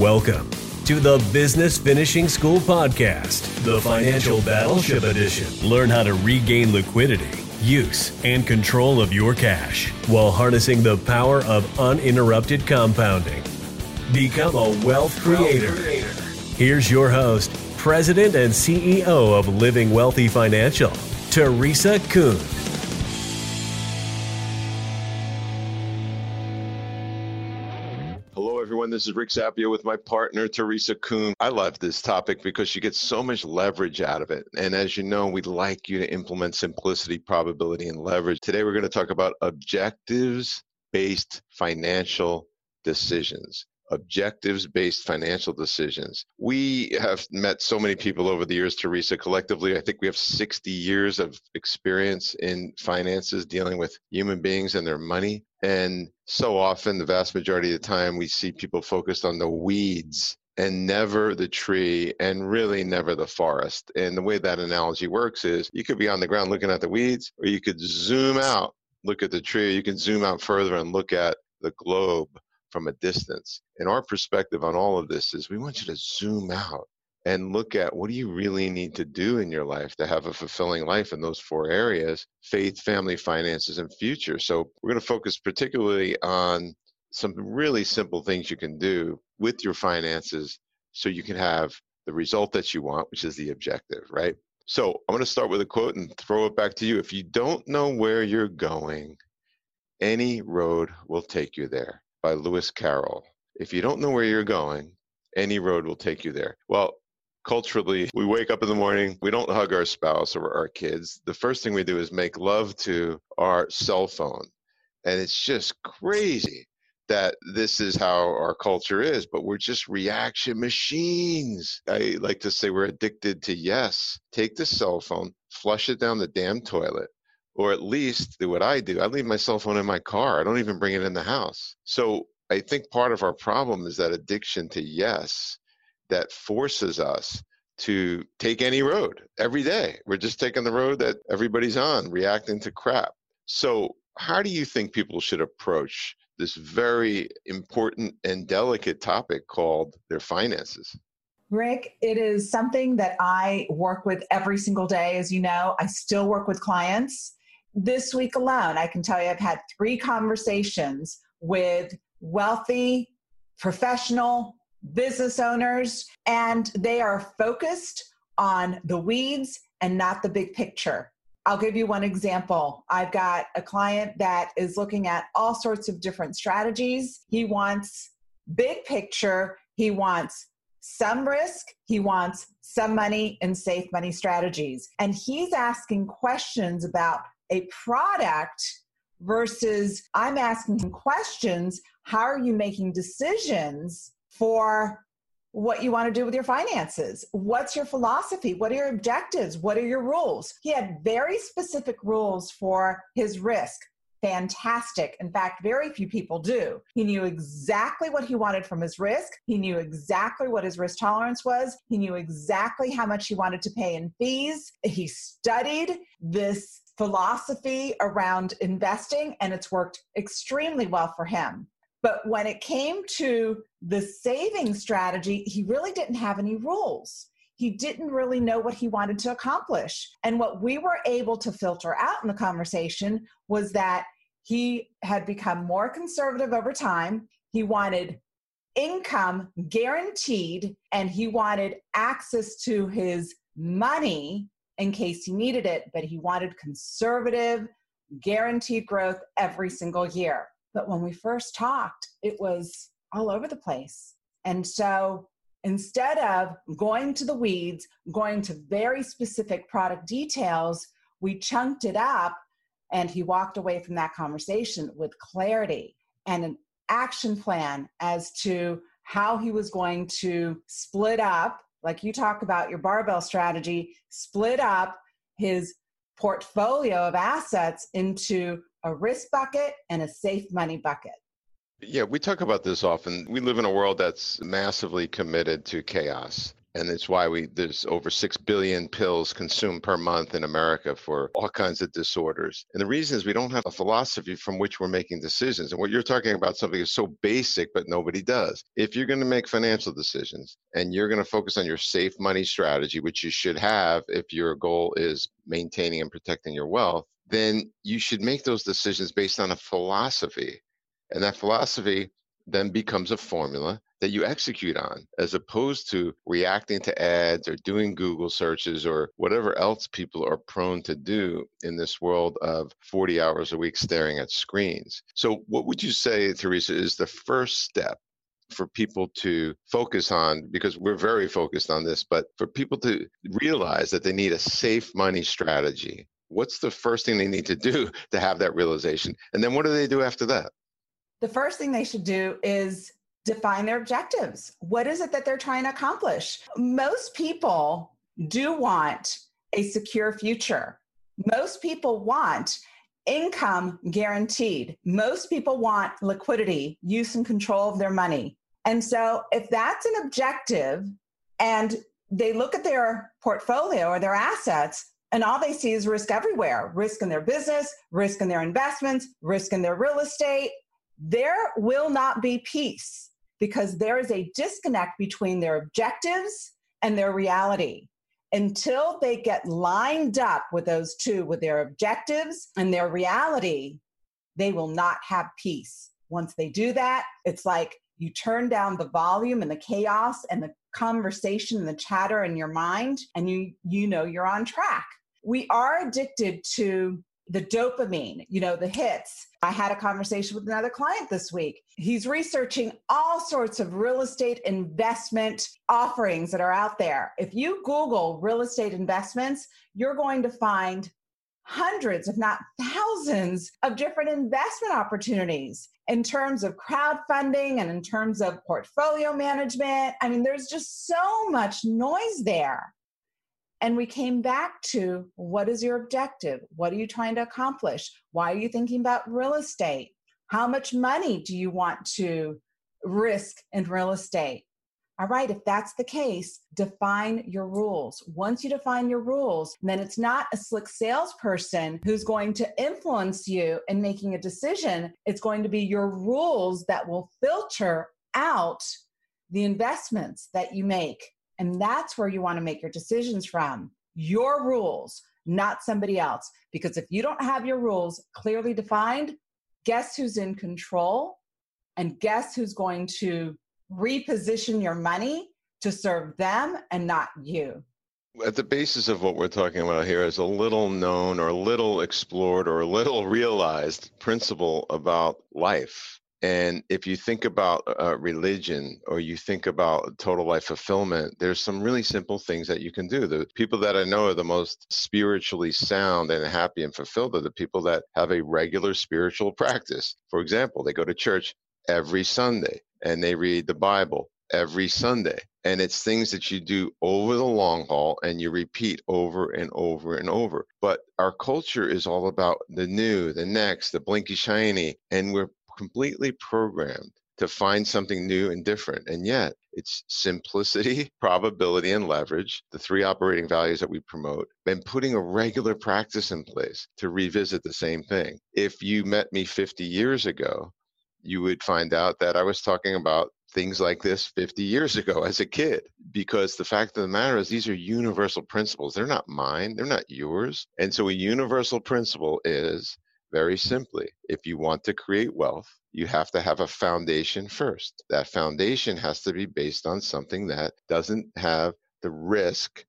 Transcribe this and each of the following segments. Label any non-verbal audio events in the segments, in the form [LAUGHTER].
Welcome to the Business Finishing School Podcast, the Financial Battleship Edition. Learn how to regain liquidity, use, and control of your cash while harnessing the power of uninterrupted compounding. Become a wealth creator. Here's your host, President and CEO of Living Wealthy Financial, Teresa Kuhn. Everyone. This is Rick Zappia with my partner, Teresa Kuhn. I love this topic because you get so much leverage out of it. And as you know, we'd like you to implement simplicity, probability, and leverage. Today, we're going to talk about objectives based financial decisions objectives based financial decisions. We have met so many people over the years, Teresa. Collectively, I think we have 60 years of experience in finances dealing with human beings and their money. And so often, the vast majority of the time, we see people focused on the weeds and never the tree and really never the forest. And the way that analogy works is you could be on the ground looking at the weeds, or you could zoom out, look at the tree, you can zoom out further and look at the globe from a distance. And our perspective on all of this is we want you to zoom out and look at what do you really need to do in your life to have a fulfilling life in those four areas faith, family, finances, and future. So we're going to focus particularly on some really simple things you can do with your finances so you can have the result that you want, which is the objective, right? So I'm going to start with a quote and throw it back to you. If you don't know where you're going, any road will take you there by Lewis Carroll. If you don't know where you're going, any road will take you there. Well, culturally, we wake up in the morning, we don't hug our spouse or our kids. The first thing we do is make love to our cell phone. And it's just crazy that this is how our culture is, but we're just reaction machines. I like to say we're addicted to yes. Take the cell phone, flush it down the damn toilet, or at least do what I do. I leave my cell phone in my car. I don't even bring it in the house. So I think part of our problem is that addiction to yes that forces us to take any road every day. We're just taking the road that everybody's on, reacting to crap. So, how do you think people should approach this very important and delicate topic called their finances? Rick, it is something that I work with every single day. As you know, I still work with clients this week alone, I can tell you I've had three conversations with wealthy, professional business owners, and they are focused on the weeds and not the big picture. I'll give you one example. I've got a client that is looking at all sorts of different strategies. He wants big picture, he wants some risk, he wants some money and safe money strategies. And he's asking questions about a product versus I'm asking him questions. How are you making decisions for what you want to do with your finances? What's your philosophy? What are your objectives? What are your rules? He had very specific rules for his risk. Fantastic. In fact, very few people do. He knew exactly what he wanted from his risk. He knew exactly what his risk tolerance was. He knew exactly how much he wanted to pay in fees. He studied this philosophy around investing, and it's worked extremely well for him. But when it came to the saving strategy, he really didn't have any rules. He didn't really know what he wanted to accomplish. And what we were able to filter out in the conversation was that he had become more conservative over time. He wanted income guaranteed, and he wanted access to his money in case he needed it, but he wanted conservative, guaranteed growth every single year. But when we first talked, it was all over the place. And so instead of going to the weeds, going to very specific product details, we chunked it up and he walked away from that conversation with clarity and an action plan as to how he was going to split up like you talk about your barbell strategy, split up his portfolio of assets into a risk bucket and a safe money bucket. Yeah, we talk about this often. We live in a world that's massively committed to chaos. And it's why we there's over 6 billion pills consumed per month in America for all kinds of disorders. And the reason is we don't have a philosophy from which we're making decisions. And what you're talking about something is so basic but nobody does. If you're going to make financial decisions and you're going to focus on your safe money strategy, which you should have if your goal is maintaining and protecting your wealth, then you should make those decisions based on a philosophy. And that philosophy then becomes a formula that you execute on as opposed to reacting to ads or doing Google searches or whatever else people are prone to do in this world of 40 hours a week staring at screens. So, what would you say, Teresa, is the first step for people to focus on because we're very focused on this, but for people to realize that they need a safe money strategy? What's the first thing they need to do to have that realization? And then what do they do after that? The first thing they should do is define their objectives. What is it that they're trying to accomplish? Most people do want a secure future. Most people want income guaranteed. Most people want liquidity, use and control of their money. And so, if that's an objective and they look at their portfolio or their assets, and all they see is risk everywhere risk in their business, risk in their investments, risk in their real estate, there will not be peace because there is a disconnect between their objectives and their reality. Until they get lined up with those two, with their objectives and their reality, they will not have peace. Once they do that, it's like you turn down the volume and the chaos and the conversation and the chatter in your mind and you you know you're on track. We are addicted to the dopamine, you know, the hits. I had a conversation with another client this week. He's researching all sorts of real estate investment offerings that are out there. If you Google real estate investments, you're going to find hundreds, if not thousands, of different investment opportunities in terms of crowdfunding and in terms of portfolio management. I mean, there's just so much noise there. And we came back to what is your objective? What are you trying to accomplish? Why are you thinking about real estate? How much money do you want to risk in real estate? All right, if that's the case, define your rules. Once you define your rules, then it's not a slick salesperson who's going to influence you in making a decision. It's going to be your rules that will filter out the investments that you make and that's where you want to make your decisions from your rules, not somebody else. Because if you don't have your rules clearly defined, guess who's in control? And guess who's going to reposition your money to serve them and not you? At the basis of what we're talking about here is a little known or little explored or little [LAUGHS] realized principle about life and if you think about uh, religion or you think about total life fulfillment, there's some really simple things that you can do. The people that I know are the most spiritually sound and happy and fulfilled are the people that have a regular spiritual practice. For example, they go to church every Sunday and they read the Bible every Sunday. And it's things that you do over the long haul and you repeat over and over and over. But our culture is all about the new, the next, the blinky shiny. And we're completely programmed to find something new and different. And yet, it's simplicity, [LAUGHS] probability, and leverage, the three operating values that we promote, and putting a regular practice in place to revisit the same thing. If you met me 50 years ago, you would find out that I was talking about things like this 50 years ago as a kid because the fact of the matter is these are universal principles they're not mine they're not yours and so a universal principle is very simply, if you want to create wealth, you have to have a foundation first. That foundation has to be based on something that doesn't have the risk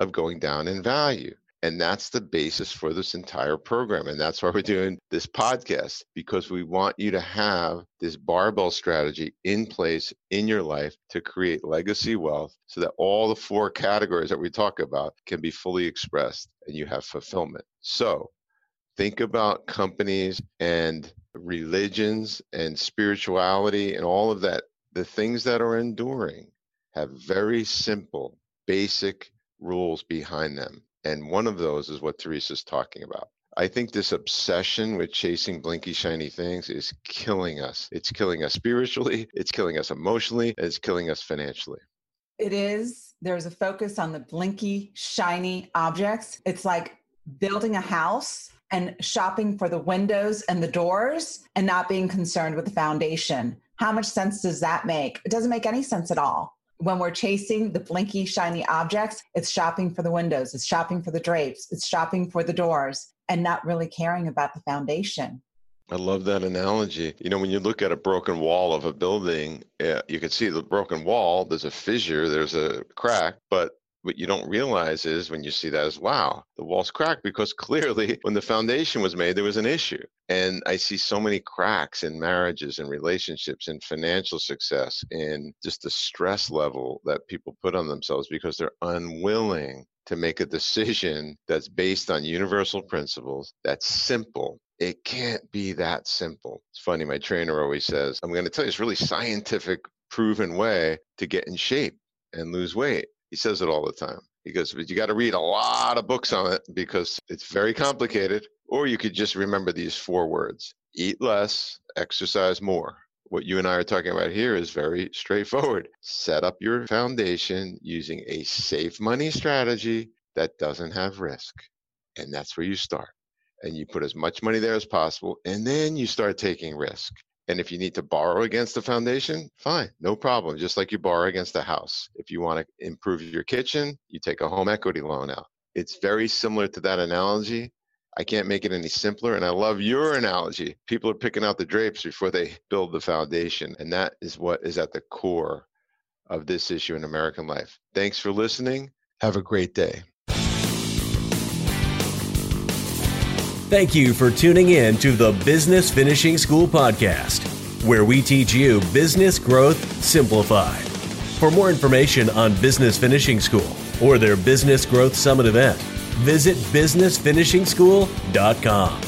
of going down in value. And that's the basis for this entire program. And that's why we're doing this podcast, because we want you to have this barbell strategy in place in your life to create legacy wealth so that all the four categories that we talk about can be fully expressed and you have fulfillment. So, think about companies and religions and spirituality and all of that, the things that are enduring have very simple, basic rules behind them. And one of those is what Teresa's talking about. I think this obsession with chasing blinky, shiny things is killing us. It's killing us spiritually, it's killing us emotionally, it's killing us financially. It is. There's a focus on the blinky, shiny objects. It's like building a house and shopping for the windows and the doors and not being concerned with the foundation. How much sense does that make? It doesn't make any sense at all. When we're chasing the blinky, shiny objects, it's shopping for the windows, it's shopping for the drapes, it's shopping for the doors, and not really caring about the foundation. I love that analogy. You know, when you look at a broken wall of a building, uh, you can see the broken wall, there's a fissure, there's a crack, but what you don't realize is when you see that is wow the wall's cracked because clearly when the foundation was made there was an issue. And i see so many cracks in marriages and relationships and financial success and just the stress level that people put on themselves because they're unwilling to make a decision that's based on universal principles that's simple. It can't be that simple. It's funny my trainer always says i'm going to tell you this really scientific proven way to get in shape and lose weight he says it all the time. He goes, but you got to read a lot of books on it because it's very complicated. Or you could just remember these four words eat less, exercise more. What you and I are talking about here is very straightforward. Set up your foundation using a safe money strategy that doesn't have risk. And that's where you start. And you put as much money there as possible. And then you start taking risk. And if you need to borrow against the foundation, fine, no problem. Just like you borrow against a house. If you want to improve your kitchen, you take a home equity loan out. It's very similar to that analogy. I can't make it any simpler. And I love your analogy. People are picking out the drapes before they build the foundation. And that is what is at the core of this issue in American life. Thanks for listening. Have a great day. Thank you for tuning in to the Business Finishing School podcast, where we teach you business growth simplified. For more information on Business Finishing School or their Business Growth Summit event, visit businessfinishingschool.com.